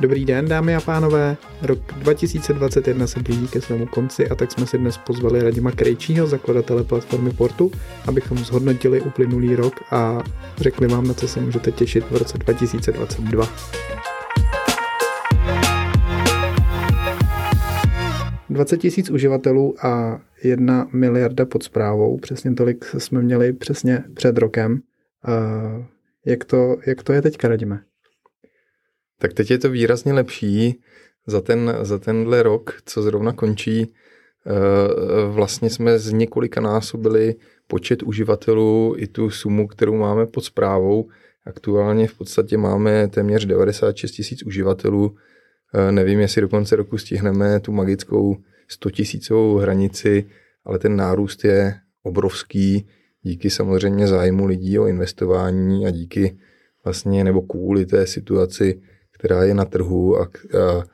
Dobrý den, dámy a pánové. Rok 2021 se blíží ke svému konci a tak jsme si dnes pozvali Radima Krejčího, zakladatele platformy Portu, abychom zhodnotili uplynulý rok a řekli vám, na co se můžete těšit v roce 2022. 20 tisíc uživatelů a jedna miliarda pod zprávou. Přesně tolik jsme měli přesně před rokem. Jak to, jak to je teďka, Radime? Tak teď je to výrazně lepší za, ten, za tenhle rok, co zrovna končí. Eh, vlastně jsme z několika násobili počet uživatelů i tu sumu, kterou máme pod zprávou. Aktuálně v podstatě máme téměř 96 tisíc uživatelů. Eh, nevím, jestli do konce roku stihneme tu magickou 100 tisícovou hranici, ale ten nárůst je obrovský díky samozřejmě zájmu lidí o investování a díky vlastně nebo kvůli té situaci která je na trhu a, a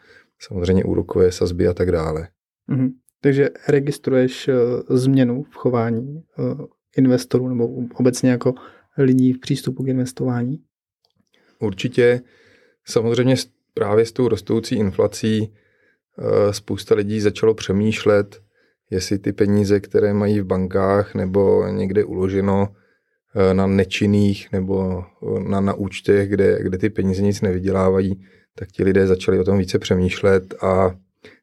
samozřejmě úrokové sazby a tak dále. Mm-hmm. Takže registruješ uh, změnu v chování uh, investorů nebo obecně jako lidí v přístupu k investování? Určitě. Samozřejmě právě s tou rostoucí inflací uh, spousta lidí začalo přemýšlet, jestli ty peníze, které mají v bankách nebo někde uloženo Eh, na nečinných nebo eh, na, na účtech, kde, kde ty peníze nic nevydělávají, tak ti lidé začali o tom více přemýšlet a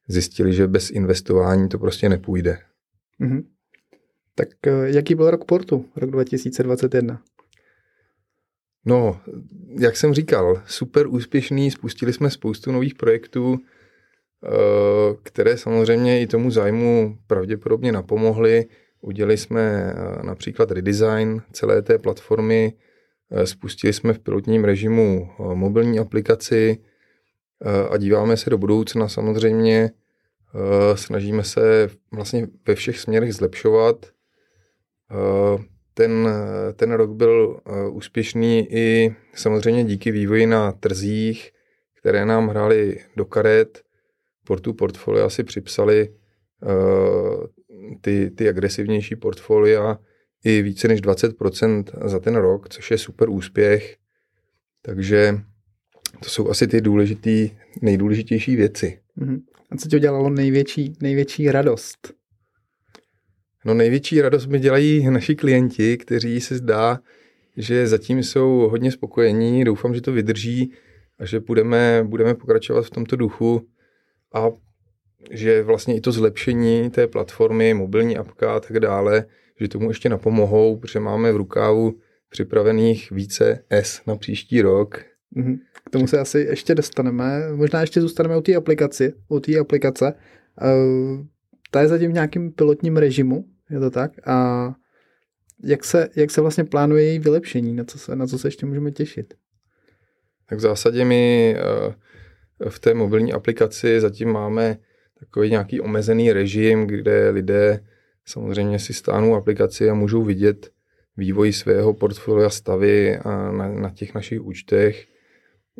zjistili, že bez investování to prostě nepůjde. Mm-hmm. Tak eh, jaký byl rok portu, rok 2021? No, jak jsem říkal, super úspěšný, spustili jsme spoustu nových projektů, které samozřejmě i tomu zájmu pravděpodobně napomohly. Udělali jsme eh, například redesign celé té platformy, eh, spustili jsme v pilotním režimu eh, mobilní aplikaci a díváme se do budoucna samozřejmě. Snažíme se vlastně ve všech směrech zlepšovat. Ten, ten rok byl úspěšný i samozřejmě díky vývoji na trzích, které nám hrály do karet. Portu portfolio si připsali ty, ty agresivnější portfolia i více než 20% za ten rok, což je super úspěch. Takže to jsou asi ty důležitý, nejdůležitější věci. Mm-hmm. A co ti udělalo největší, největší radost? No největší radost mi dělají naši klienti, kteří se zdá, že zatím jsou hodně spokojení. Doufám, že to vydrží a že budeme, budeme pokračovat v tomto duchu a že vlastně i to zlepšení té platformy, mobilní apka a tak dále, že tomu ještě napomohou, protože máme v rukávu připravených více S na příští rok. Mm-hmm. K tomu se asi ještě dostaneme. Možná ještě zůstaneme u té aplikaci, u té aplikace. Uh, ta je zatím v nějakým pilotním režimu, je to tak? A jak se, jak se vlastně plánuje její vylepšení? Na co se, na co se ještě můžeme těšit? Tak v zásadě my uh, v té mobilní aplikaci zatím máme takový nějaký omezený režim, kde lidé samozřejmě si stáhnou aplikaci a můžou vidět vývoj svého portfolia stavy na, na těch našich účtech.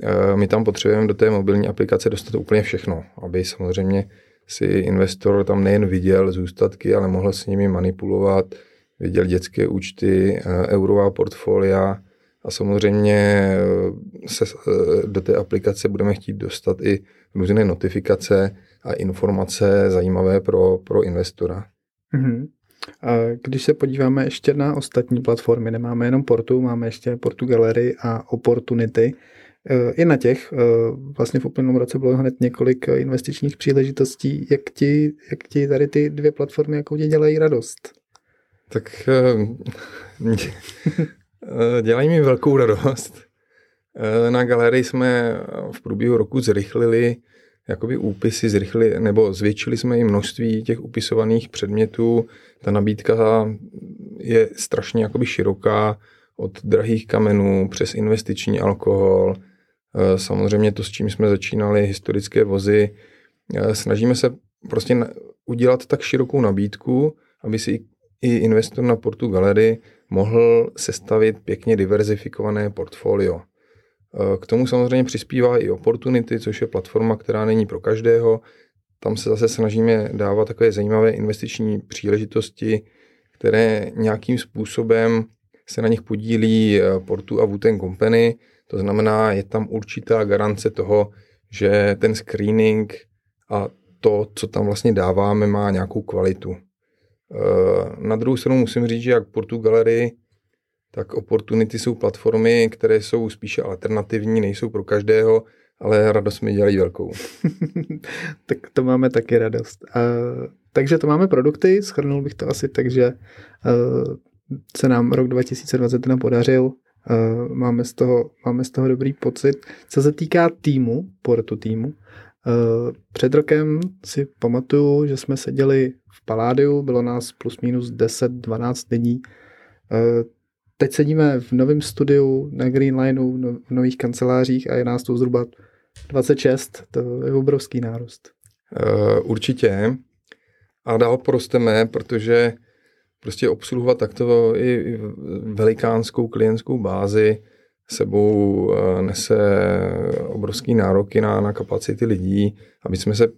E, my tam potřebujeme do té mobilní aplikace dostat úplně všechno, aby samozřejmě si investor tam nejen viděl zůstatky, ale mohl s nimi manipulovat, viděl dětské účty, e, eurová portfolia a samozřejmě e, se do té aplikace budeme chtít dostat i různé notifikace, a informace zajímavé pro, pro investora. Mm-hmm. A když se podíváme ještě na ostatní platformy, nemáme jenom Portu, máme ještě Portu Gallery a Opportunity. E, I na těch vlastně v uplynulém roce bylo hned několik investičních příležitostí. Jak ti, jak ti tady ty dvě platformy, jakou ti dělají radost? Tak dělají mi velkou radost. Na galerii jsme v průběhu roku zrychlili jakoby úpisy zrychli, nebo zvětšili jsme i množství těch upisovaných předmětů. Ta nabídka je strašně jakoby široká, od drahých kamenů přes investiční alkohol, eh, samozřejmě to, s čím jsme začínali, historické vozy. Eh, snažíme se prostě udělat tak širokou nabídku, aby si i investor na Portu Galery mohl sestavit pěkně diverzifikované portfolio. Eh, k tomu samozřejmě přispívá i Opportunity, což je platforma, která není pro každého. Tam se zase snažíme dávat takové zajímavé investiční příležitosti, které nějakým způsobem se na nich podílí eh, Portu a Wooten Company. To znamená, je tam určitá garance toho, že ten screening a to, co tam vlastně dáváme, má nějakou kvalitu. Eh, na druhou stranu musím říct, že jak Portu Gallery, tak Opportunity jsou platformy, které jsou spíše alternativní, nejsou pro každého, ale radost mi dělají velkou. tak to máme taky radost. Uh, takže to máme produkty, schrnul bych to asi tak, že uh, se nám rok 2021 podařil, uh, máme, z toho, máme z toho dobrý pocit. Co se týká týmu, portu týmu, před rokem si pamatuju, že jsme seděli v Paládiu, bylo nás plus minus 10-12 lidí. Uh, teď sedíme v novém studiu na Greenlineu, no, v nových kancelářích a je nás tu zhruba 26, to je obrovský nárůst. Uh, určitě. A dál porosteme, protože prostě obsluhovat takto i velikánskou klientskou bázi sebou uh, nese obrovský nároky na, na kapacity lidí, aby jsme se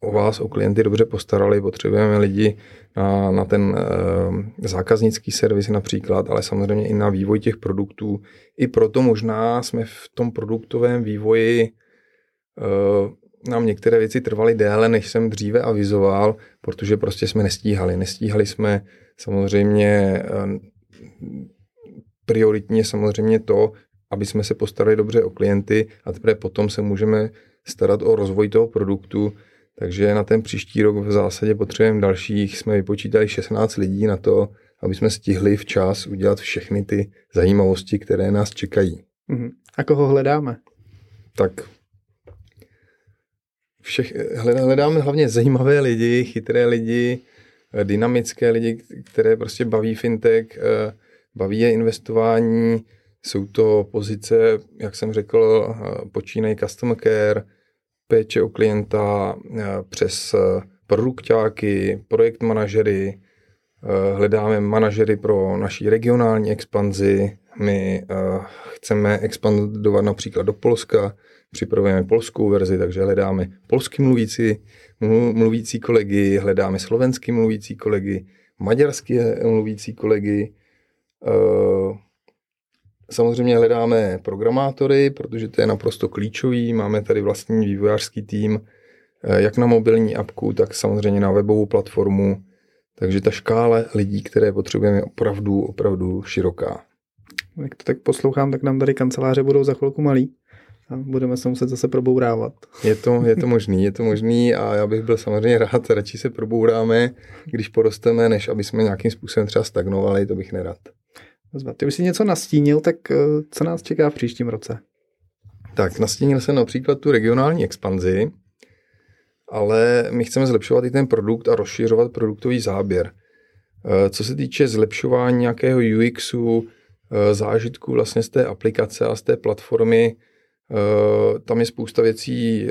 o vás, o klienty dobře postarali, potřebujeme lidi na, na ten uh, zákaznický servis například, ale samozřejmě i na vývoj těch produktů. I proto možná jsme v tom produktovém vývoji uh, nám některé věci trvaly déle, než jsem dříve avizoval, protože prostě jsme nestíhali. Nestíhali jsme samozřejmě prioritně samozřejmě to, aby jsme se postarali dobře o klienty a teprve potom se můžeme starat o rozvoj toho produktu, takže na ten příští rok v zásadě potřebujeme dalších, jsme vypočítali 16 lidí na to, aby jsme stihli včas udělat všechny ty zajímavosti, které nás čekají. Mhm. A koho hledáme? Tak všech, hledáme hlavně zajímavé lidi, chytré lidi, dynamické lidi, které prostě baví fintech, eh, baví je investování, jsou to pozice, jak jsem řekl, eh, počínají customer care, péče o klienta eh, přes eh, produktáky, projekt manažery, hledáme manažery pro naší regionální expanzi, my chceme expandovat například do Polska, připravujeme polskou verzi, takže hledáme polsky mluvící, mluvící kolegy, hledáme slovensky mluvící kolegy, maďarsky mluvící kolegy, Samozřejmě hledáme programátory, protože to je naprosto klíčový. Máme tady vlastní vývojářský tým, eh, jak na mobilní apku, tak samozřejmě na webovou platformu. Takže ta škála lidí, které potřebujeme, je opravdu, opravdu široká. Jak to tak poslouchám, tak nám tady kanceláře budou za chvilku malý a budeme se muset zase probourávat. Je to, je to možný, je to možný a já bych byl samozřejmě rád, radši se probouráme, když porosteme, než aby jsme nějakým způsobem třeba stagnovali, to bych nerad. Ty už si něco nastínil, tak eh, co nás čeká v příštím roce? Tak nastínil jsem například tu regionální expanzi, ale my chceme zlepšovat i ten produkt a rozšiřovat produktový záběr. Eh, co se týče zlepšování nějakého UXu, eh, zážitku vlastně z té aplikace a z té platformy, tam je spousta věcí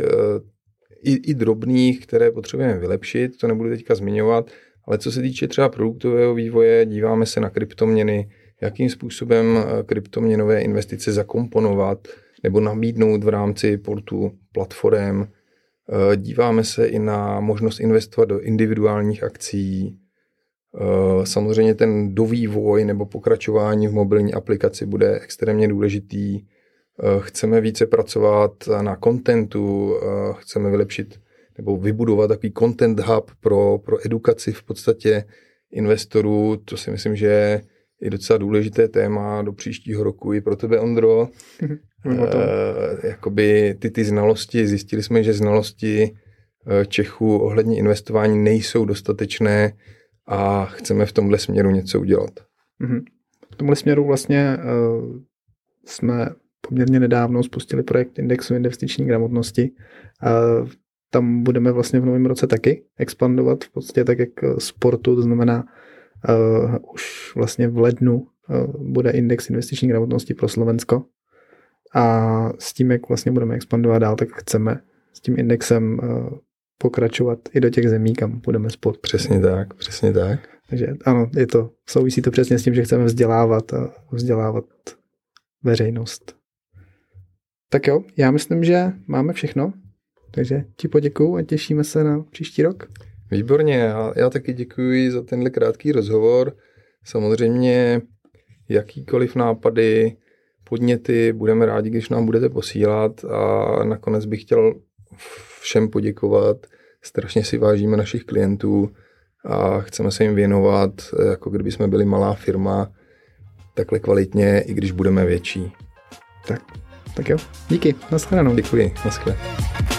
i, i drobných, které potřebujeme vylepšit, to nebudu teďka zmiňovat, ale co se týče třeba produktového vývoje, díváme se na kryptoměny, jakým způsobem eh, kryptoměnové investice zakomponovat nebo nabídnout v rámci portu platform. Eh, díváme se i na možnost investovat do individuálních akcí. Eh, samozřejmě ten dovývoj nebo pokračování v mobilní aplikaci bude extrémně důležitý. Chceme více pracovat na kontentu, chceme vylepšit nebo vybudovat takový content hub pro, pro edukaci v podstatě investorů. To si myslím, že je je docela důležité téma do příštího roku i pro tebe, Ondro. e, jakoby ty, ty znalosti, zjistili jsme, že znalosti eh, Čechů ohledně investování nejsou dostatečné a chceme v tomhle směru něco udělat. Mm-hmm. V tomhle směru vlastně uh, jsme poměrně nedávno spustili projekt Indexu investiční gramotnosti. Uh, tam budeme vlastně v novém roce taky expandovat v podstatě tak jak sportu, to znamená uh, už vlastně v lednu uh, bude index investiční gramotnosti pro Slovensko a s tím, jak vlastně budeme expandovat dál, tak chceme s tím indexem uh, pokračovat i do těch zemí, kam budeme spod. Přesně tak, přesně tak. Takže ano, je to, souvisí to přesně s tím, že chceme vzdělávat a vzdělávat veřejnost. Tak jo, já myslím, že máme všechno. Takže ti poděkuju a těšíme se na příští rok. Výborně, já, já taky děkuji za tenhle krátký rozhovor. Samozřejmě jakýkoliv nápady, podněty, budeme rádi, když nám budete posílat a nakonec bych chtěl všem poděkovat. Strašně si vážíme našich klientů a chceme se jim věnovat, jako kdyby jsme byli malá firma, takhle kvalitně, i když budeme větší. Tak, tak jo. Díky. Naschledanou. Děkuji. Naschledanou.